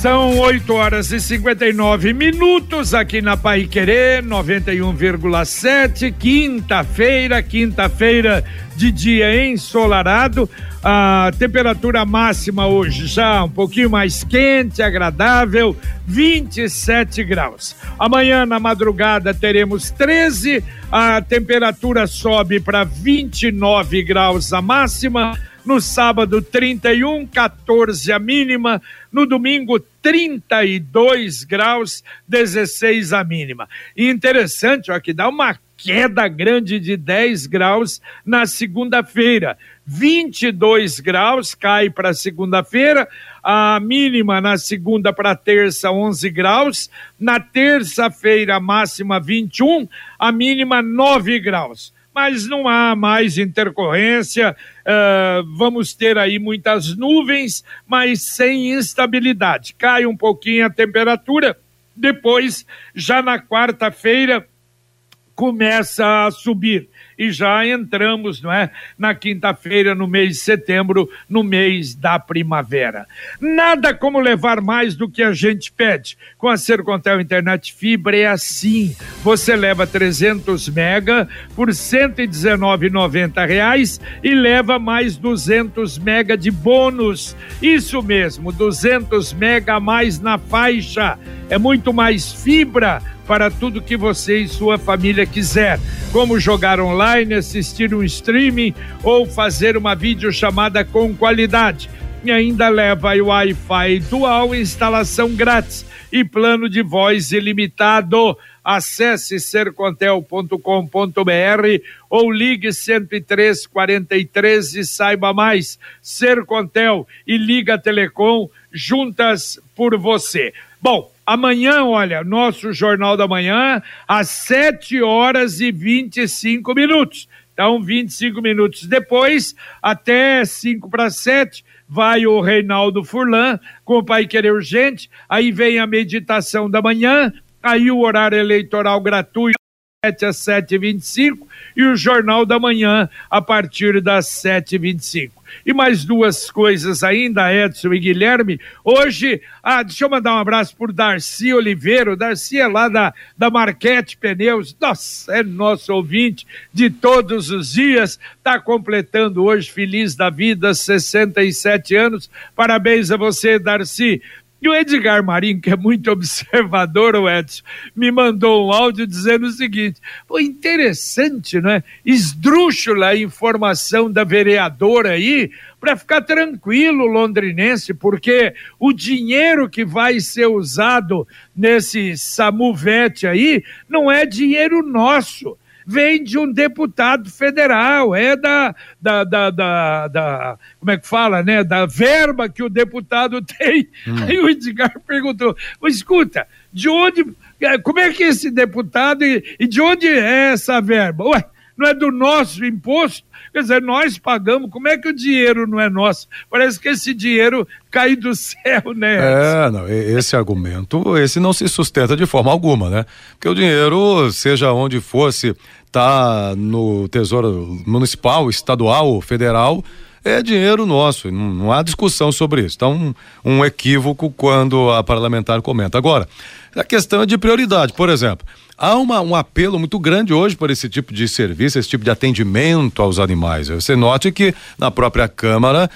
São 8 horas e 59 minutos aqui na Pai Querer 91,7, quinta-feira, quinta-feira de dia ensolarado. A temperatura máxima hoje já um pouquinho mais quente, agradável, 27 graus. Amanhã na madrugada teremos 13, a temperatura sobe para 29 graus a máxima no sábado, 31, 14 a mínima. No domingo, 32 graus, 16 a mínima. E interessante, ó, que dá uma queda grande de 10 graus na segunda-feira. 22 graus cai para segunda-feira, a mínima na segunda para terça 11 graus, na terça-feira máxima 21, a mínima 9 graus mas não há mais intercorrência. Uh, vamos ter aí muitas nuvens, mas sem instabilidade. Cai um pouquinho a temperatura. Depois, já na quarta-feira, começa a subir e já entramos, não é, na quinta-feira, no mês de setembro, no mês da primavera. Nada como levar mais do que a gente pede. Com a Sercontel Internet Fibra é assim. Você leva 300 mega por 119,90 reais e leva mais 200 mega de bônus. Isso mesmo, 200 mega a mais na faixa. É muito mais fibra para tudo que você e sua família quiser, como jogar online, assistir um streaming ou fazer uma videochamada com qualidade. E ainda leva o Wi-Fi dual, instalação grátis e plano de voz ilimitado. Acesse sercontel.com.br ou ligue 10343 e saiba mais. Sercontel e Liga Telecom juntas por você. Bom, Amanhã, olha, nosso Jornal da Manhã, às 7 horas e 25 minutos. Então, 25 minutos depois, até 5 para 7, vai o Reinaldo Furlan com o Pai Querer Urgente. Aí vem a meditação da manhã, aí o horário eleitoral gratuito. 7 às 7h25 e o Jornal da Manhã a partir das 7h25. E mais duas coisas ainda, Edson e Guilherme. Hoje, ah, deixa eu mandar um abraço por Darcy Oliveira. Darcy é lá da, da Marquete Pneus. Nossa, é nosso ouvinte de todos os dias. Está completando hoje, feliz da vida, 67 anos. Parabéns a você, Darcy. E o Edgar Marinho, que é muito observador, o Edson, me mandou um áudio dizendo o seguinte: pô, interessante, não é? Esdrúxula a informação da vereadora aí, para ficar tranquilo, londrinense, porque o dinheiro que vai ser usado nesse Samuvete aí não é dinheiro nosso vem de um deputado federal, é da, da, da, da, da como é que fala, né? Da verba que o deputado tem. Hum. Aí o Edgar perguntou: escuta, de onde, é, como é que esse deputado e, e de onde é essa verba? Ué, não é do nosso imposto? Quer dizer, nós pagamos, como é que o dinheiro não é nosso? Parece que esse dinheiro cai do céu, né? É, não, esse argumento, esse não se sustenta de forma alguma, né? Porque o dinheiro, seja onde fosse, tá no Tesouro Municipal, Estadual, Federal, é dinheiro nosso, não, não há discussão sobre isso. Então, um, um equívoco quando a parlamentar comenta. Agora, a questão é de prioridade, por exemplo. Há uma, um apelo muito grande hoje por esse tipo de serviço, esse tipo de atendimento aos animais. Você note que na própria Câmara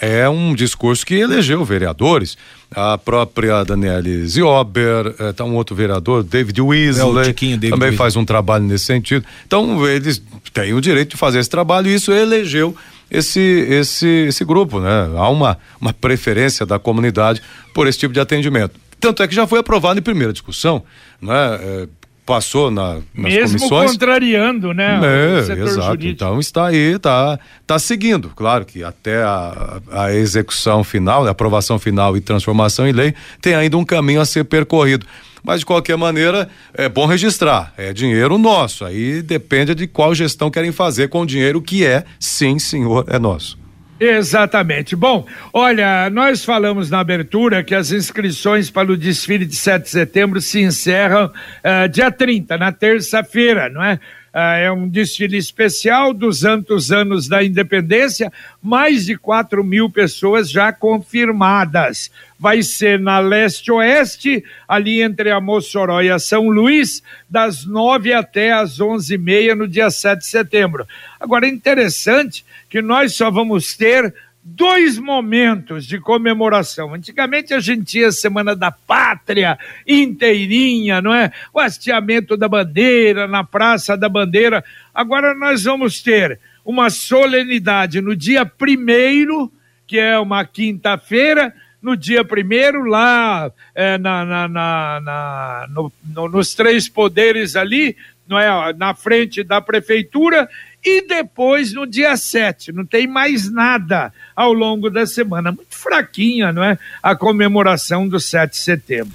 é, é um discurso que elegeu vereadores. A própria Daniele Ziober, é, tá um outro vereador, David Weasley, é, David também Weasley. faz um trabalho nesse sentido. Então, eles têm o direito de fazer esse trabalho e isso elegeu esse, esse, esse grupo, né? Há uma, uma preferência da comunidade por esse tipo de atendimento. Tanto é que já foi aprovado em primeira discussão, né? É, passou na, nas Mesmo comissões. contrariando, né? É, exato. Jurídico. Então está aí, está tá seguindo. Claro que até a, a execução final, a aprovação final e transformação em lei, tem ainda um caminho a ser percorrido. Mas de qualquer maneira, é bom registrar. É dinheiro nosso. Aí depende de qual gestão querem fazer com o dinheiro que é, sim, senhor, é nosso. Exatamente. Bom, olha, nós falamos na abertura que as inscrições para o desfile de 7 de setembro se encerram uh, dia 30, na terça-feira, não é? Uh, é um desfile especial dos santos anos da independência, mais de 4 mil pessoas já confirmadas. Vai ser na leste-oeste, ali entre a Mossoró e a São Luís, das 9 até as 11 e meia no dia 7 de setembro. Agora, é interessante que nós só vamos ter dois momentos de comemoração. Antigamente a gente tinha Semana da Pátria inteirinha, não é? O hasteamento da bandeira na Praça da Bandeira. Agora nós vamos ter uma solenidade no dia primeiro, que é uma quinta-feira, no dia primeiro, lá é, na, na, na, na no, no, nos três poderes ali, não é? na frente da prefeitura, e depois no dia 7. Não tem mais nada ao longo da semana. Muito fraquinha, não é? A comemoração do 7 de setembro.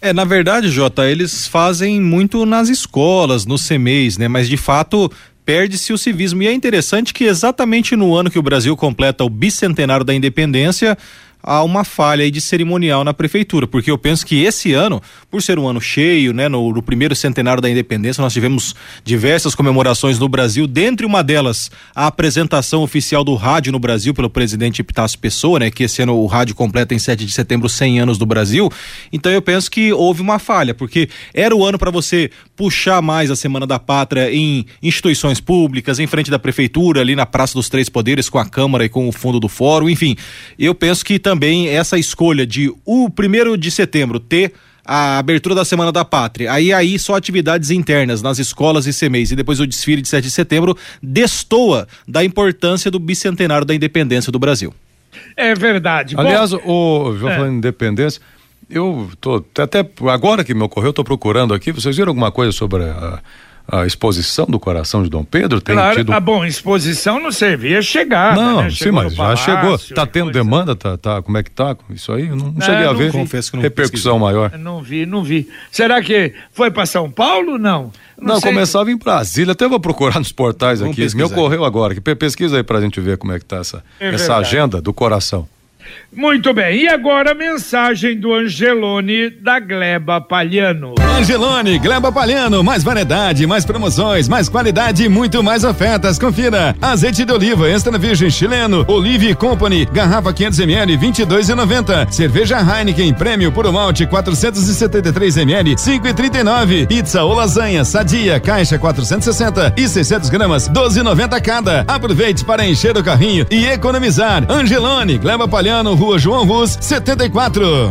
É, na verdade, Jota, eles fazem muito nas escolas, nos CMEs, né? Mas de fato perde-se o civismo. E é interessante que exatamente no ano que o Brasil completa o bicentenário da independência, há uma falha de cerimonial na prefeitura, porque eu penso que esse ano, por ser um ano cheio, né, no, no, primeiro centenário da independência, nós tivemos diversas comemorações no Brasil, dentre uma delas a apresentação oficial do rádio no Brasil pelo presidente Epitácio Pessoa, né, que esse ano o rádio completa em 7 de setembro 100 anos do Brasil. Então eu penso que houve uma falha, porque era o ano para você puxar mais a Semana da Pátria em instituições públicas, em frente da prefeitura, ali na Praça dos Três Poderes com a Câmara e com o fundo do fórum, enfim. Eu penso que também também essa escolha de o primeiro de setembro ter a abertura da Semana da Pátria. Aí aí só atividades internas nas escolas e CMEs e depois o desfile de 7 de setembro destoa da importância do bicentenário da independência do Brasil. É verdade. Aliás, Bom, o já é. falando em independência, eu tô até agora que me ocorreu, estou procurando aqui, vocês viram alguma coisa sobre a a exposição do coração de Dom Pedro tem claro, tido. Ah, bom, exposição não servia chegar. Não, né? sim, mas já chegou. Tá tendo demanda, tá, tá, como é que tá? Isso aí, não, não cheguei a ver. Confesso que não Repercussão maior. Não vi, não vi. Será que foi para São Paulo? Não. Não, não começava em Brasília. Até vou procurar nos portais Vamos aqui. Pesquisar. Me ocorreu agora. Pesquisa aí pra gente ver como é que tá essa, é essa agenda do coração. Muito bem, e agora a mensagem do Angelone da Gleba Palhano. Angelone, Gleba Palhano, mais variedade, mais promoções, mais qualidade e muito mais ofertas. Confira: azeite de oliva extra virgem chileno, Olive Company, garrafa 500 ml, 22,90. Cerveja Heineken Prêmio por malte 473 ml, 5,39. Pizza ou lasanha sadia, caixa 460 e 600 gramas, 12,90 cada. Aproveite para encher o carrinho e economizar. Angelone, Gleba Palhano Rua João Rus, 74.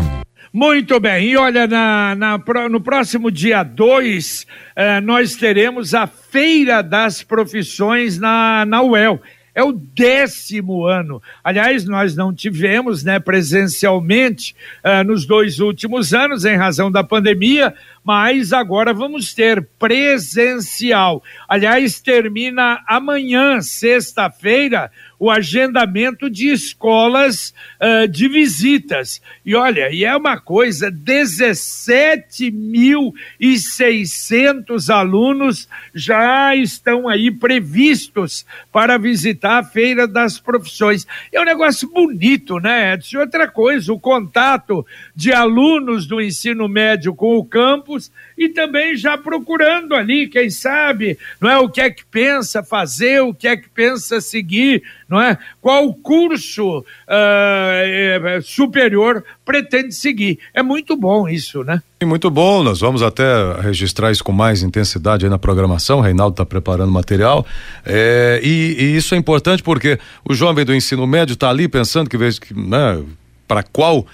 Muito bem, e olha, na, na no próximo dia 2, eh, nós teremos a Feira das Profissões na, na UEL. É o décimo ano. Aliás, nós não tivemos, né, presencialmente uh, nos dois últimos anos, em razão da pandemia, mas agora vamos ter presencial. Aliás, termina amanhã, sexta-feira, o agendamento de escolas uh, de visitas. E olha, e é uma coisa: 17.600 alunos já estão aí previstos para visitar a Feira das Profissões. É um negócio bonito, né, Edson? Outra coisa, o contato de alunos do ensino médio com o campus e também já procurando ali, quem sabe, não é o que é que pensa fazer, o que é que pensa seguir, não é? Qual curso uh, superior pretende seguir? É muito bom isso, né? Muito bom, nós vamos até registrar isso com mais intensidade na programação. O Reinaldo está preparando material. É, e, e, isso é importante porque o jovem do ensino médio está ali pensando que, né, para qual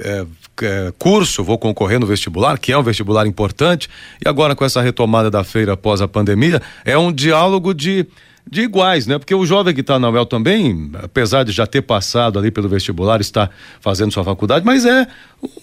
é, é, curso vou concorrer no vestibular, que é um vestibular importante, e agora com essa retomada da feira após a pandemia, é um diálogo de de iguais, né? Porque o jovem que está na UEL também, apesar de já ter passado ali pelo vestibular, está fazendo sua faculdade, mas é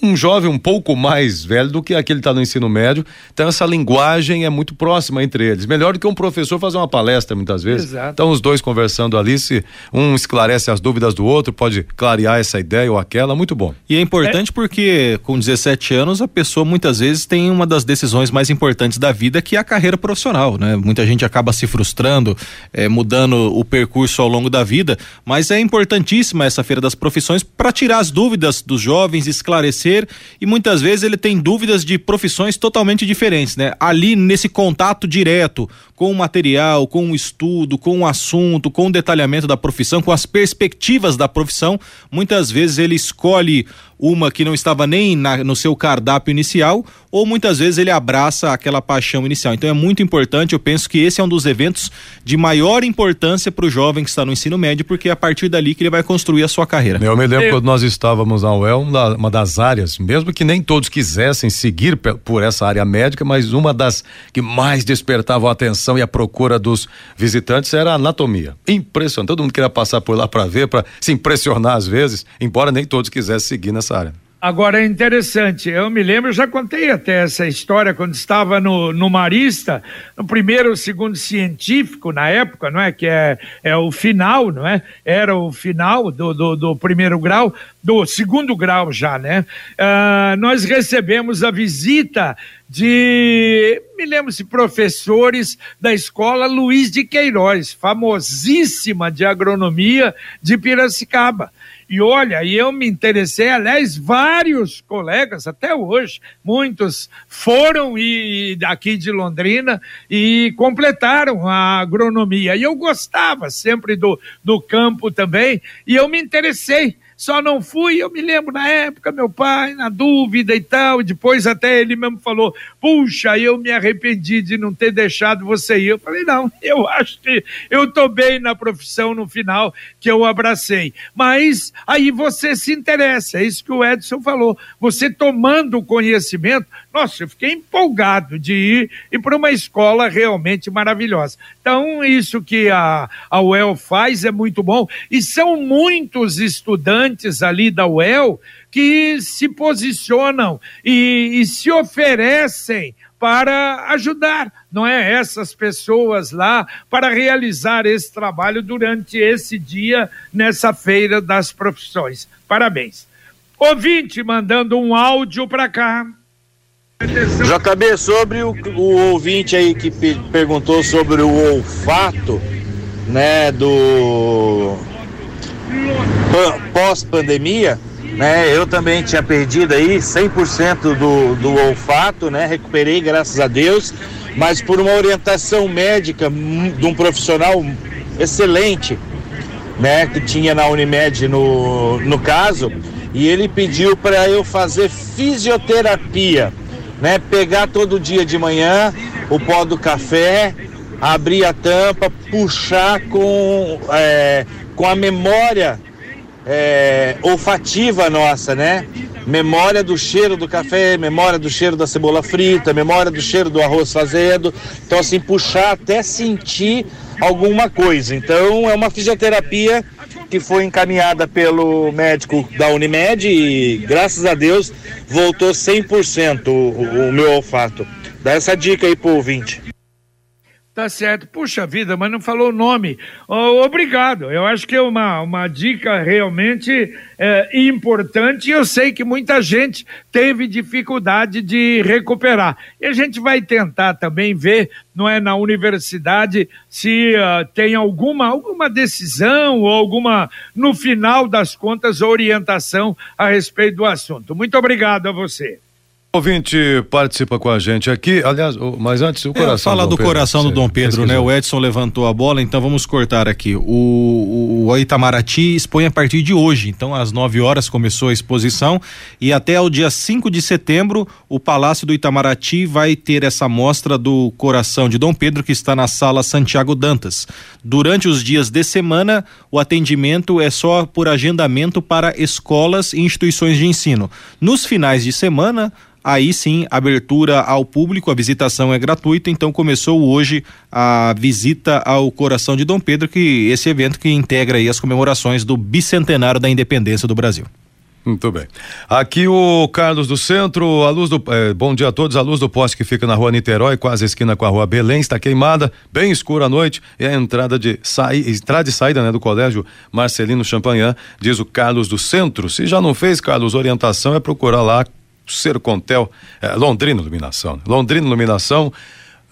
um jovem um pouco mais velho do que aquele que está no ensino médio. Então essa linguagem é muito próxima entre eles. Melhor do que um professor fazer uma palestra muitas vezes. Exato. Então os dois conversando ali, se um esclarece as dúvidas do outro, pode clarear essa ideia ou aquela, muito bom. E é importante é. porque com 17 anos a pessoa muitas vezes tem uma das decisões mais importantes da vida que é a carreira profissional, né? Muita gente acaba se frustrando é, mudando o percurso ao longo da vida, mas é importantíssima essa feira das profissões para tirar as dúvidas dos jovens, esclarecer e muitas vezes ele tem dúvidas de profissões totalmente diferentes, né? Ali nesse contato direto com o material, com o estudo, com o assunto, com o detalhamento da profissão, com as perspectivas da profissão, muitas vezes ele escolhe uma que não estava nem na, no seu cardápio inicial, ou muitas vezes ele abraça aquela paixão inicial. Então é muito importante, eu penso que esse é um dos eventos de maior importância para o jovem que está no ensino médio, porque é a partir dali que ele vai construir a sua carreira. Eu me lembro eu... quando nós estávamos na UEL, uma, das áreas, mesmo que nem todos quisessem seguir por essa área médica, mas uma das que mais despertava a atenção e a procura dos visitantes era a anatomia. Impressionante, todo mundo queria passar por lá para ver, para se impressionar às vezes, embora nem todos quisessem seguir nessa Agora é interessante, eu me lembro, eu já contei até essa história quando estava no, no Marista, no primeiro ou segundo científico na época, não é? Que é, é o final, não é? Era o final do, do, do primeiro grau, do segundo grau já, né? Uh, nós recebemos a visita de, me lembro se professores da escola Luiz de Queiroz, famosíssima de agronomia de Piracicaba. E olha, eu me interessei, aliás, vários colegas até hoje, muitos foram e daqui de Londrina e completaram a agronomia. E eu gostava sempre do, do campo também, e eu me interessei só não fui, eu me lembro na época, meu pai, na dúvida e tal, e depois até ele mesmo falou, puxa, eu me arrependi de não ter deixado você ir. Eu falei, não, eu acho que eu tô bem na profissão no final que eu abracei. Mas aí você se interessa, é isso que o Edson falou, você tomando o conhecimento, nossa, eu fiquei empolgado de ir e para uma escola realmente maravilhosa. Então, isso que a, a UEL faz é muito bom e são muitos estudantes ali da UEL que se posicionam e, e se oferecem para ajudar, não é? Essas pessoas lá para realizar esse trabalho durante esse dia nessa feira das profissões. Parabéns. Ouvinte mandando um áudio para cá. JB, sobre o, o ouvinte aí que pe perguntou sobre o olfato, né, do pós-pandemia, né, eu também tinha perdido aí 100% do, do olfato, né, recuperei graças a Deus, mas por uma orientação médica de um profissional excelente, né, que tinha na Unimed no, no caso, e ele pediu para eu fazer fisioterapia né? Pegar todo dia de manhã o pó do café, abrir a tampa, puxar com, é, com a memória é, olfativa nossa, né? Memória do cheiro do café, memória do cheiro da cebola frita, memória do cheiro do arroz fazendo. Então, assim, puxar até sentir alguma coisa. Então, é uma fisioterapia que foi encaminhada pelo médico da Unimed e, graças a Deus, voltou 100% o, o meu olfato. Dá essa dica aí pro ouvinte. Tá certo. Puxa vida, mas não falou o nome. Oh, obrigado. Eu acho que é uma, uma dica realmente é, importante e eu sei que muita gente teve dificuldade de recuperar. E a gente vai tentar também ver, não é, na universidade, se uh, tem alguma, alguma decisão ou alguma, no final das contas, orientação a respeito do assunto. Muito obrigado a você. Ouvinte participa com a gente aqui, aliás, mas antes o é, coração. É, fala do, do coração do Dom Pedro, né? O Edson levantou a bola, então vamos cortar aqui. O, o, Itamaraty expõe a partir de hoje, então às 9 horas começou a exposição e até o dia 5 de setembro o Palácio do Itamaraty vai ter essa mostra do coração de Dom Pedro que está na sala Santiago Dantas. Durante os dias de semana, o atendimento é só por agendamento para escolas e instituições de ensino. Nos finais de semana, aí sim, abertura ao público, a visitação é gratuita, então começou hoje a visita ao Coração de Dom Pedro, que esse evento que integra as comemorações do bicentenário da independência do Brasil. Muito bem. Aqui o Carlos do Centro, a luz do. Eh, bom dia a todos. A luz do poste que fica na rua Niterói, quase esquina com a rua Belém, está queimada, bem escura à noite. E a entrada de, entrada e saída né, do colégio Marcelino Champagnat, diz o Carlos do Centro. Se já não fez, Carlos, orientação é procurar lá Sercontel, é, Londrina Iluminação. Londrina Iluminação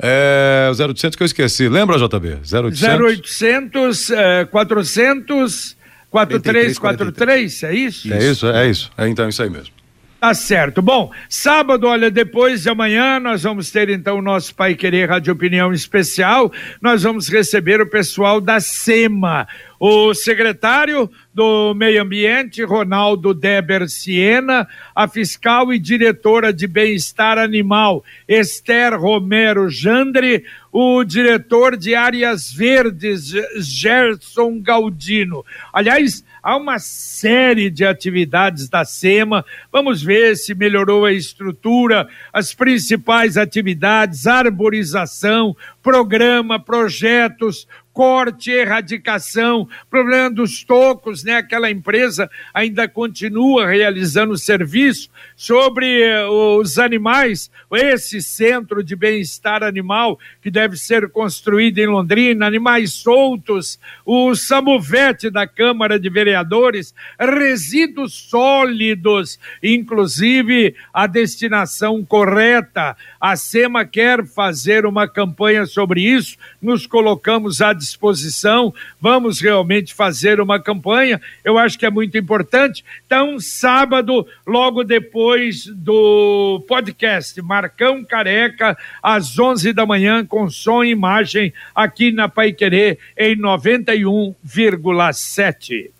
É, o 0800 que eu esqueci. Lembra, JB? 0800? 0800 é, 400 4343, é isso? É isso, é isso. É então isso aí mesmo. Tá certo. Bom, sábado, olha, depois de amanhã, nós vamos ter então o nosso Pai Querer Rádio Opinião Especial. Nós vamos receber o pessoal da SEMA. O secretário do Meio Ambiente, Ronaldo Deber Siena, a fiscal e diretora de Bem-Estar Animal, Esther Romero Jandre, o diretor de Áreas Verdes, Gerson Galdino. Aliás, há uma série de atividades da SEMA. Vamos ver se melhorou a estrutura, as principais atividades, arborização, programa, projetos, corte, erradicação, problema dos tocos, né? Aquela empresa ainda continua realizando serviço sobre eh, os animais, esse centro de bem-estar animal que deve ser construído em Londrina, animais soltos, o Samovete da Câmara de Vereadores, resíduos sólidos, inclusive a destinação correta. A SEMA quer fazer uma campanha sobre isso, nos colocamos à disposição, vamos realmente fazer uma campanha, eu acho que é muito importante. Então, sábado, logo depois do podcast Marcão Careca, às 11 da manhã, com som e imagem, aqui na Pai Querer, em 91,7.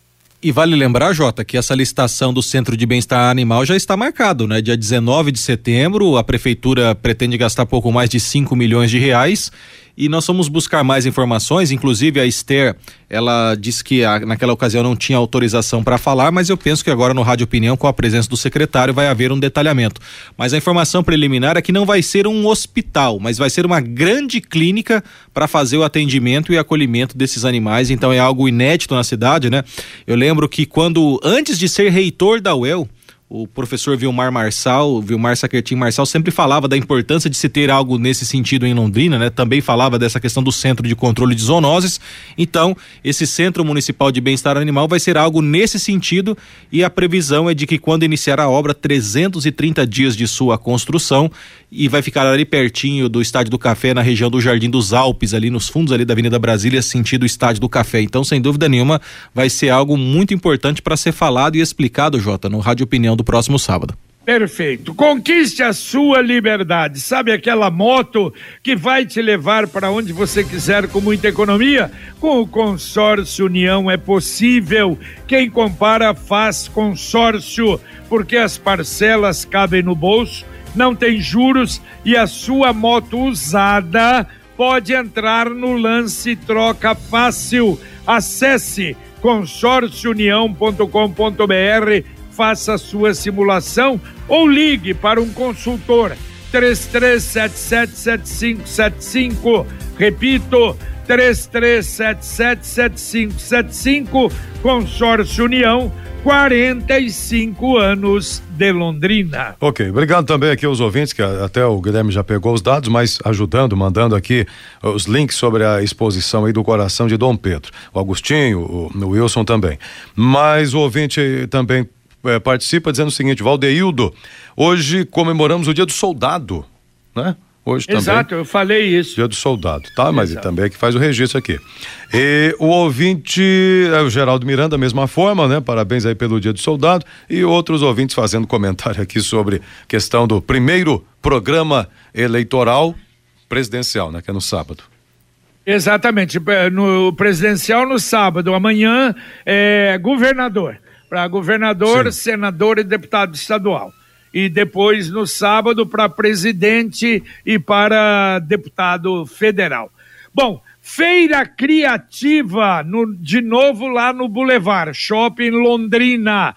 E vale lembrar, Jota, que essa licitação do Centro de Bem-Estar Animal já está marcado, né? Dia 19 de setembro, a prefeitura pretende gastar pouco mais de 5 milhões de reais e nós fomos buscar mais informações, inclusive a Esther, ela disse que a, naquela ocasião não tinha autorização para falar, mas eu penso que agora no Rádio Opinião, com a presença do secretário, vai haver um detalhamento. Mas a informação preliminar é que não vai ser um hospital, mas vai ser uma grande clínica para fazer o atendimento e acolhimento desses animais, então é algo inédito na cidade, né? Eu lembro que quando, antes de ser reitor da UEL, o professor Vilmar Marçal, Vilmar Saquertin Marçal sempre falava da importância de se ter algo nesse sentido em Londrina, né? Também falava dessa questão do centro de controle de zoonoses. Então, esse centro municipal de bem-estar animal vai ser algo nesse sentido e a previsão é de que quando iniciar a obra, 330 dias de sua construção e vai ficar ali pertinho do Estádio do Café, na região do Jardim dos Alpes, ali nos fundos ali da Avenida Brasília, sentido Estádio do Café. Então, sem dúvida nenhuma, vai ser algo muito importante para ser falado e explicado, Jota, no Rádio Opinião do próximo sábado. Perfeito. Conquiste a sua liberdade. Sabe aquela moto que vai te levar para onde você quiser com muita economia? Com o Consórcio União é possível. Quem compara faz consórcio, porque as parcelas cabem no bolso, não tem juros e a sua moto usada pode entrar no lance troca fácil. Acesse consórciounião.com.br faça sua simulação ou ligue para um consultor 33777575. Repito, 33777575, Consórcio União, 45 anos de Londrina. Ok, obrigado também aqui aos ouvintes, que até o Guilherme já pegou os dados, mas ajudando, mandando aqui os links sobre a exposição aí do coração de Dom Pedro. O Agostinho, o Wilson também. Mas o ouvinte também é, participa dizendo o seguinte: Valdeildo, hoje comemoramos o Dia do Soldado, né? Hoje Exato, também. Exato, eu falei isso. Dia do Soldado, tá? Mas ele também é que faz o registro aqui. E o ouvinte, é o Geraldo Miranda, da mesma forma, né? Parabéns aí pelo Dia do Soldado. E outros ouvintes fazendo comentário aqui sobre questão do primeiro programa eleitoral presidencial, né? Que é no sábado. Exatamente, no presidencial no sábado, amanhã é governador para governador, Sim. senador e deputado estadual. E depois, no sábado, para presidente e para deputado federal. Bom, Feira Criativa, no, de novo lá no Boulevard, Shopping Londrina.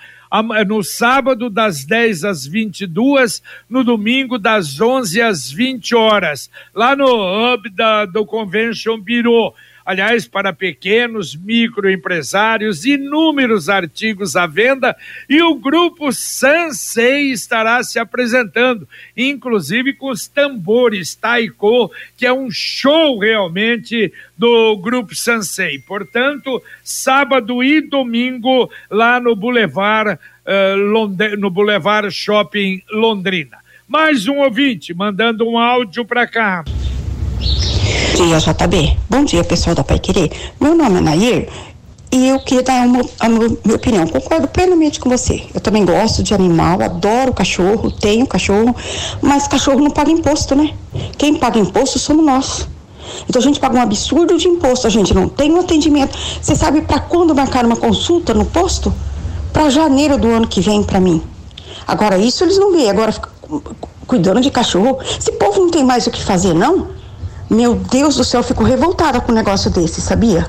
No sábado, das 10 às 22, no domingo, das 11 às 20 horas, lá no hub da, do Convention Bureau aliás, para pequenos microempresários, inúmeros artigos à venda e o grupo Sansei estará se apresentando, inclusive com os tambores Taiko, que é um show realmente do grupo Sansei. Portanto, sábado e domingo lá no Boulevard, uh, no Boulevard Shopping Londrina. Mais um ouvinte mandando um áudio para cá. Bom dia, JB. Bom dia, pessoal da Pai Querer. Meu nome é Nair e eu queria dar uma, a minha opinião. Concordo plenamente com você. Eu também gosto de animal, adoro cachorro, tenho cachorro, mas cachorro não paga imposto, né? Quem paga imposto somos nós. Então a gente paga um absurdo de imposto, a gente não tem um atendimento. Você sabe para quando marcar uma consulta no posto? Para janeiro do ano que vem para mim. Agora isso eles não veem, agora cuidando de cachorro. Esse povo não tem mais o que fazer, não? Meu Deus do céu, eu fico revoltada com um negócio desse, sabia?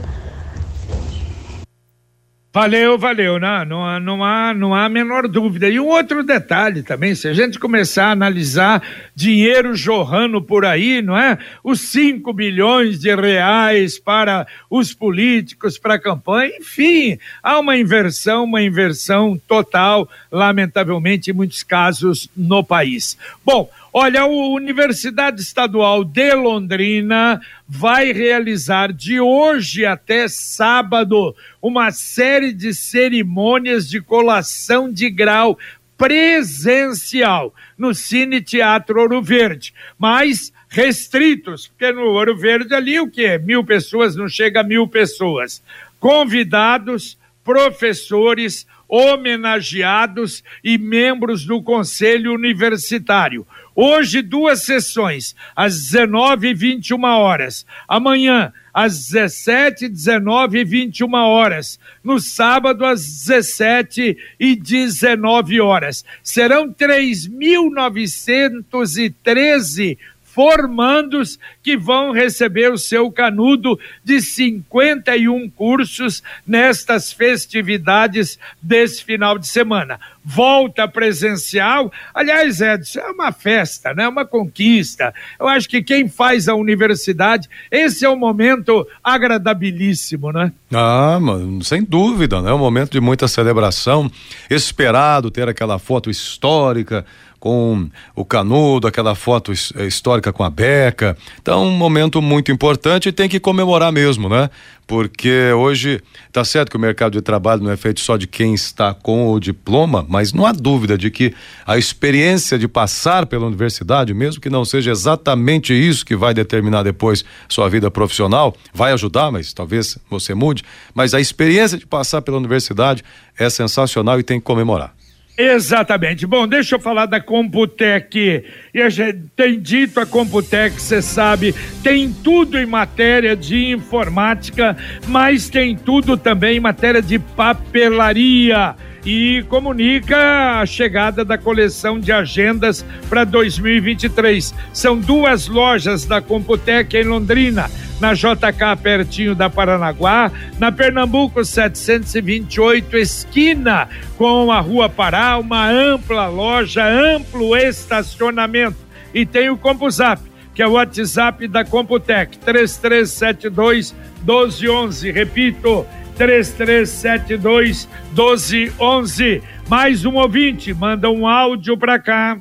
Valeu, valeu, não, não, há, não, há, não há a menor dúvida. E um outro detalhe também, se a gente começar a analisar dinheiro jorrando por aí, não é? Os 5 bilhões de reais para os políticos, para a campanha, enfim, há uma inversão, uma inversão total, lamentavelmente, em muitos casos no país. Bom, Olha, a Universidade Estadual de Londrina vai realizar de hoje até sábado uma série de cerimônias de colação de grau presencial no Cine Teatro Ouro Verde, mas restritos, porque no Ouro Verde ali o que? Mil pessoas, não chega a mil pessoas. Convidados, professores, homenageados e membros do Conselho Universitário. Hoje, duas sessões, às 19 e 21 horas. Amanhã, às 17, 19 e 21 horas. No sábado, às 17 e 19 horas. Serão 3.913 formandos que vão receber o seu canudo de 51 cursos nestas festividades desse final de semana. Volta presencial, aliás, Edson, é uma festa, né? Uma conquista. Eu acho que quem faz a universidade, esse é um momento agradabilíssimo, né? Ah, mano, sem dúvida, né? É um momento de muita celebração, esperado ter aquela foto histórica com o canudo, aquela foto eh, histórica com a beca. Então, um momento muito importante e tem que comemorar mesmo, né? Porque hoje tá certo que o mercado de trabalho não é feito só de quem está com o diploma, mas não há dúvida de que a experiência de passar pela universidade, mesmo que não seja exatamente isso que vai determinar depois sua vida profissional, vai ajudar, mas talvez você mude, mas a experiência de passar pela universidade é sensacional e tem que comemorar. Exatamente. Bom, deixa eu falar da Computec. E a gente tem dito a Computec, você sabe, tem tudo em matéria de informática, mas tem tudo também em matéria de papelaria e comunica a chegada da coleção de agendas para 2023. São duas lojas da Computec em Londrina na JK pertinho da Paranaguá, na Pernambuco 728 esquina com a Rua Pará, uma ampla loja, amplo estacionamento e tem o CompuZap, que é o WhatsApp da Computec, 3372 1211, repito, 3372 1211. Mais um ouvinte, manda um áudio para cá.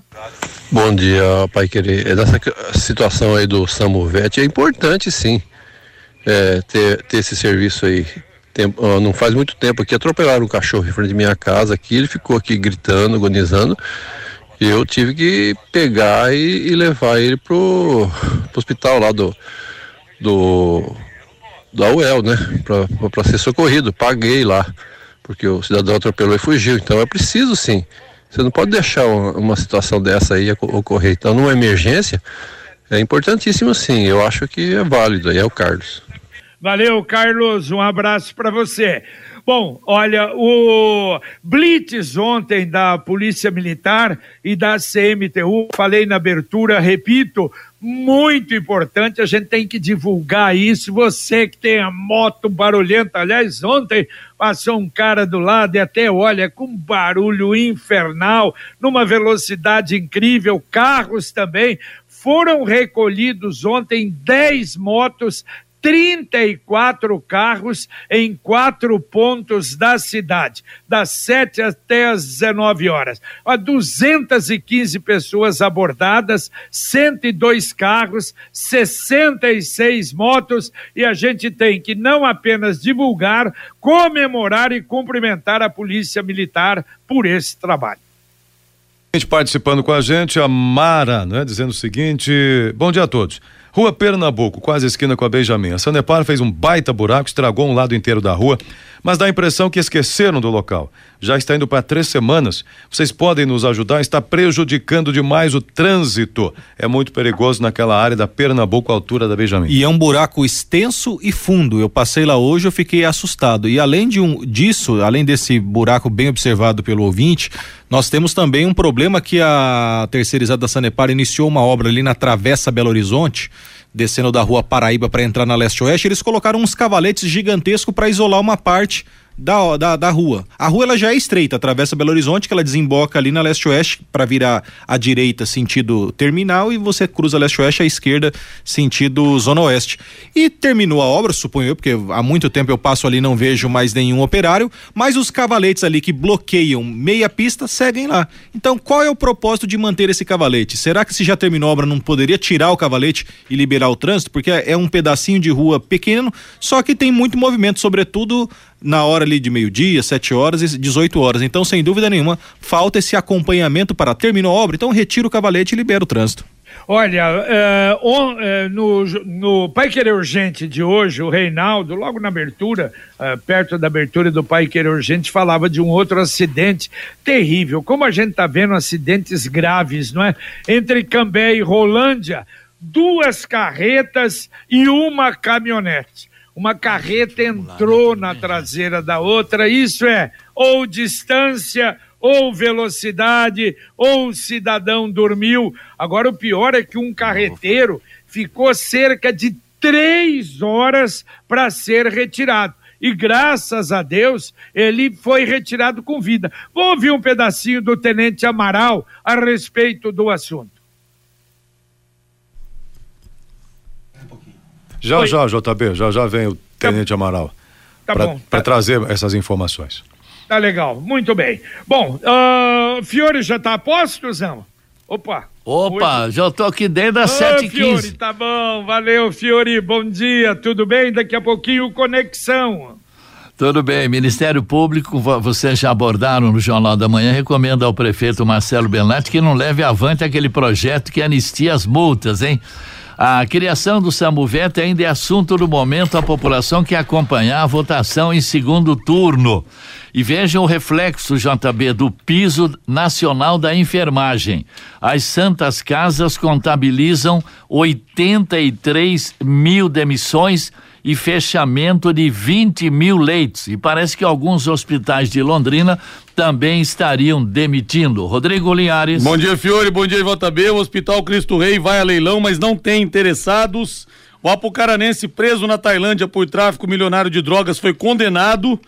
Bom dia, Pai Querer. Nessa situação aí do Samovete, é importante sim é, ter, ter esse serviço aí. Tem, não faz muito tempo aqui atropelaram um cachorro em frente de minha casa aqui, ele ficou aqui gritando, agonizando. Eu tive que pegar e, e levar ele pro, pro hospital lá do, do da UEL, né? Para ser socorrido. Paguei lá, porque o cidadão atropelou e fugiu. Então é preciso sim você não pode deixar uma, situação dessa aí ocorrer. Então, numa emergência, é importantíssimo sim. Eu acho que é válido. Aí é o Carlos. Valeu, Carlos. Um abraço para você. Bom, olha, o Blitz ontem da Polícia Militar e da CMTU, falei na abertura, repito, muito importante, a gente tem que divulgar isso. Você que tem a moto barulhenta, aliás, ontem passou um cara do lado e até olha com barulho infernal, numa velocidade incrível, carros também. Foram recolhidos ontem 10 motos 34 carros em quatro pontos da cidade, das 7 até as 19 horas. Há 215 pessoas abordadas, 102 carros, 66 motos e a gente tem que não apenas divulgar, comemorar e cumprimentar a Polícia Militar por esse trabalho participando com a gente, a Mara, né, dizendo o seguinte: bom dia a todos. Rua Pernambuco, quase esquina com a Benjamin. A Sanepar fez um baita buraco, estragou um lado inteiro da rua, mas dá a impressão que esqueceram do local. Já está indo para três semanas. Vocês podem nos ajudar? Está prejudicando demais o trânsito. É muito perigoso naquela área da Pernambuco, altura da Benjamin. E é um buraco extenso e fundo. Eu passei lá hoje, eu fiquei assustado. E além de um disso, além desse buraco bem observado pelo ouvinte, nós temos também um problema que a terceirizada da Sanepar iniciou uma obra ali na Travessa Belo Horizonte, descendo da rua Paraíba para entrar na leste-oeste. Eles colocaram uns cavaletes gigantescos para isolar uma parte da, da, da rua. A rua ela já é estreita, atravessa Belo Horizonte, que ela desemboca ali na leste-oeste para virar à direita sentido terminal e você cruza leste-oeste à esquerda sentido zona oeste. E terminou a obra, suponho eu, porque há muito tempo eu passo ali não vejo mais nenhum operário, mas os cavaletes ali que bloqueiam meia pista seguem lá. Então, qual é o propósito de manter esse cavalete? Será que se já terminou a obra não poderia tirar o cavalete e liberar o trânsito? Porque é um pedacinho de rua pequeno, só que tem muito movimento, sobretudo na hora ali de meio-dia, 7 horas e 18 horas. Então, sem dúvida nenhuma, falta esse acompanhamento para terminou a obra. Então, retira o cavalete e libera o trânsito. Olha, é, on, é, no, no Pai Querer Urgente de hoje, o Reinaldo, logo na abertura, é, perto da abertura do Pai Querer Urgente, falava de um outro acidente terrível. Como a gente está vendo acidentes graves, não é? Entre Cambé e Rolândia, duas carretas e uma caminhonete uma carreta entrou na traseira da outra, isso é, ou distância, ou velocidade, ou o cidadão dormiu. Agora, o pior é que um carreteiro ficou cerca de três horas para ser retirado. E graças a Deus, ele foi retirado com vida. Vou ouvir um pedacinho do Tenente Amaral a respeito do assunto. Já, Oi. já, JB, já, já vem o Tenente tá, Amaral. Tá pra, bom. Para tá. trazer essas informações. Tá legal, muito bem. Bom, uh, Fiore já tá a posto, Zão? Opa. Opa, já tô aqui desde as sete h Fiore, tá bom, valeu, Fiore, bom dia, tudo bem? Daqui a pouquinho, conexão. Tudo bem, Ministério Público, vocês já abordaram no Jornal da Manhã, recomenda ao prefeito Marcelo Bernatti que não leve avante aquele projeto que anistia as multas, hein? A criação do Samuvete ainda é assunto do momento a população que acompanhar a votação em segundo turno. E vejam o reflexo, JB, do piso nacional da enfermagem. As Santas Casas contabilizam 83 mil demissões e fechamento de 20 mil leitos. E parece que alguns hospitais de Londrina também estariam demitindo. Rodrigo Linhares. Bom dia, Fiore. Bom dia, JB. O Hospital Cristo Rei vai a leilão, mas não tem interessados. O apucaranense preso na Tailândia por tráfico milionário de drogas foi condenado.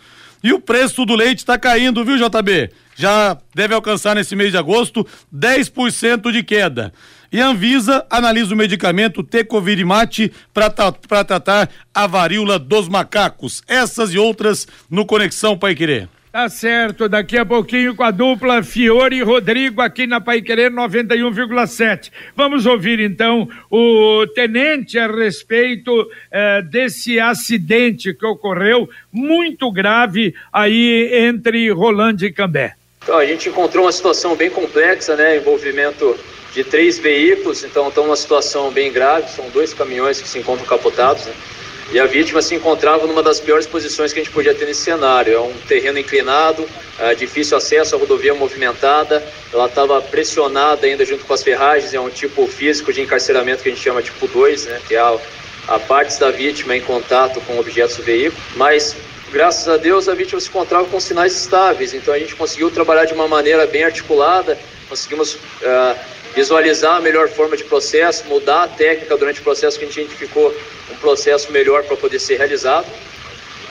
E o preço do leite está caindo, viu, JB? Já deve alcançar nesse mês de agosto 10% de queda. E a Anvisa analisa o medicamento Tecovirimat para tratar a varíola dos macacos. Essas e outras no Conexão Pai Querer. Tá certo, daqui a pouquinho com a dupla Fiore e Rodrigo aqui na Pai Querer 91,7. Vamos ouvir então o tenente a respeito eh, desse acidente que ocorreu muito grave aí entre Rolândia e Cambé. Então, a gente encontrou uma situação bem complexa, né? Envolvimento de três veículos, então estão numa situação bem grave, são dois caminhões que se encontram capotados, né? E a vítima se encontrava numa das piores posições que a gente podia ter nesse cenário. É um terreno inclinado, é difícil acesso à rodovia movimentada. Ela estava pressionada ainda junto com as ferragens. É um tipo físico de encarceramento que a gente chama tipo 2, né? que é a, a partes da vítima em contato com objetos do veículo. Mas, graças a Deus, a vítima se encontrava com sinais estáveis. Então a gente conseguiu trabalhar de uma maneira bem articulada. Conseguimos uh, visualizar a melhor forma de processo, mudar a técnica durante o processo que a gente identificou um processo melhor para poder ser realizado.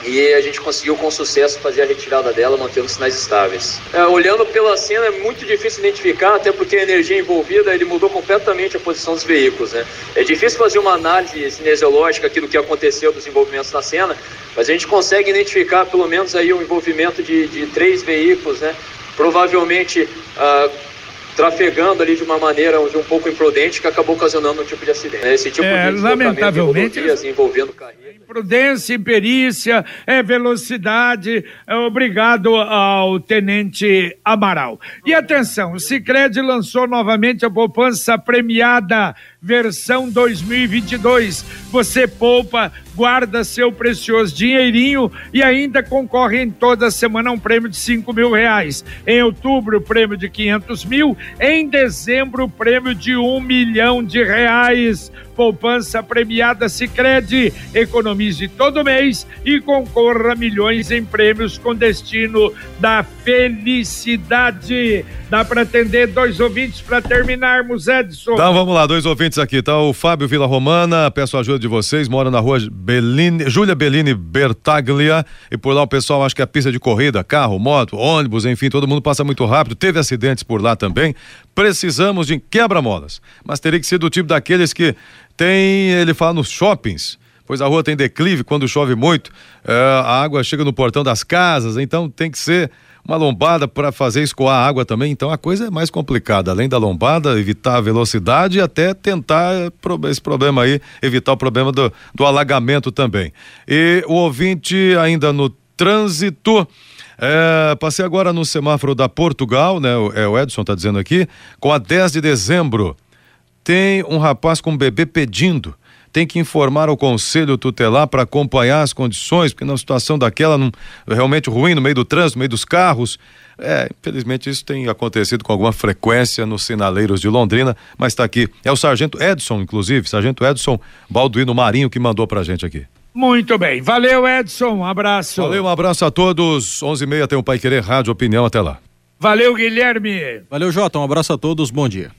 E a gente conseguiu com sucesso fazer a retirada dela, mantendo sinais estáveis. É, olhando pela cena é muito difícil identificar, até porque a energia envolvida ele mudou completamente a posição dos veículos. Né? É difícil fazer uma análise cinesiológica aqui do que aconteceu dos envolvimentos na cena, mas a gente consegue identificar pelo menos aí o envolvimento de, de três veículos, né? provavelmente ah, trafegando ali de uma maneira um pouco imprudente que acabou ocasionando um tipo de acidente. Esse tipo é, de lamentavelmente de envolvendo carreira. Imprudência, imperícia, é velocidade. É obrigado ao tenente Amaral. E atenção, o Sicredi lançou novamente a poupança premiada versão 2022. Você poupa, guarda seu precioso dinheirinho e ainda concorre em toda semana a um prêmio de cinco mil reais. Em outubro, prêmio de quinhentos mil. Em dezembro, prêmio de um milhão de reais. Poupança premiada Sicredi. Economize todo mês e concorra a milhões em prêmios com destino da felicidade. Dá para atender dois ouvintes para terminarmos, Edson. Então vamos lá, dois ouvintes aqui. Tá o Fábio Vila Romana, peço a ajuda de vocês, mora na rua Bellini, Júlia Bellini Bertaglia e por lá o pessoal acha que é pista de corrida, carro, moto, ônibus, enfim, todo mundo passa muito rápido. Teve acidentes por lá também. Precisamos de quebra-molas, mas teria que ser do tipo daqueles que tem, ele fala nos shoppings pois a rua tem declive quando chove muito, é, a água chega no portão das casas, então tem que ser uma lombada para fazer escoar a água também, então a coisa é mais complicada. Além da lombada, evitar a velocidade e até tentar esse problema aí, evitar o problema do, do alagamento também. E o ouvinte ainda no trânsito. É, passei agora no semáforo da Portugal, né? O, é, o Edson está dizendo aqui, com a 10 de dezembro. Tem um rapaz com um bebê pedindo tem que informar o conselho tutelar para acompanhar as condições, porque na situação daquela não, realmente ruim no meio do trânsito, no meio dos carros. É, infelizmente isso tem acontecido com alguma frequência nos sinaleiros de Londrina, mas está aqui. É o sargento Edson, inclusive, sargento Edson Balduino Marinho que mandou pra gente aqui. Muito bem. Valeu, Edson. Um abraço. Valeu, um abraço a todos. 11h30 tem o Pai Querer Rádio Opinião. Até lá. Valeu, Guilherme. Valeu, Jota. Um abraço a todos. Bom dia.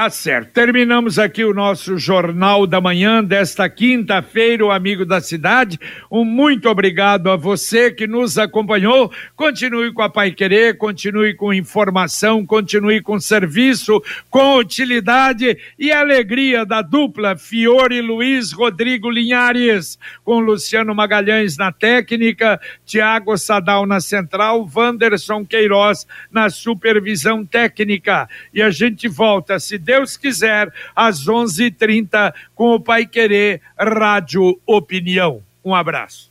Tá certo. Terminamos aqui o nosso Jornal da Manhã desta quinta-feira, o Amigo da Cidade. Um muito obrigado a você que nos acompanhou. Continue com a Pai Querer, continue com informação, continue com serviço, com utilidade e alegria da dupla Fiore Luiz Rodrigo Linhares, com Luciano Magalhães na técnica, Tiago Sadal na central, Wanderson Queiroz na supervisão técnica. E a gente volta, se Deus quiser, às 11:30 com o Pai Querer Rádio Opinião. Um abraço.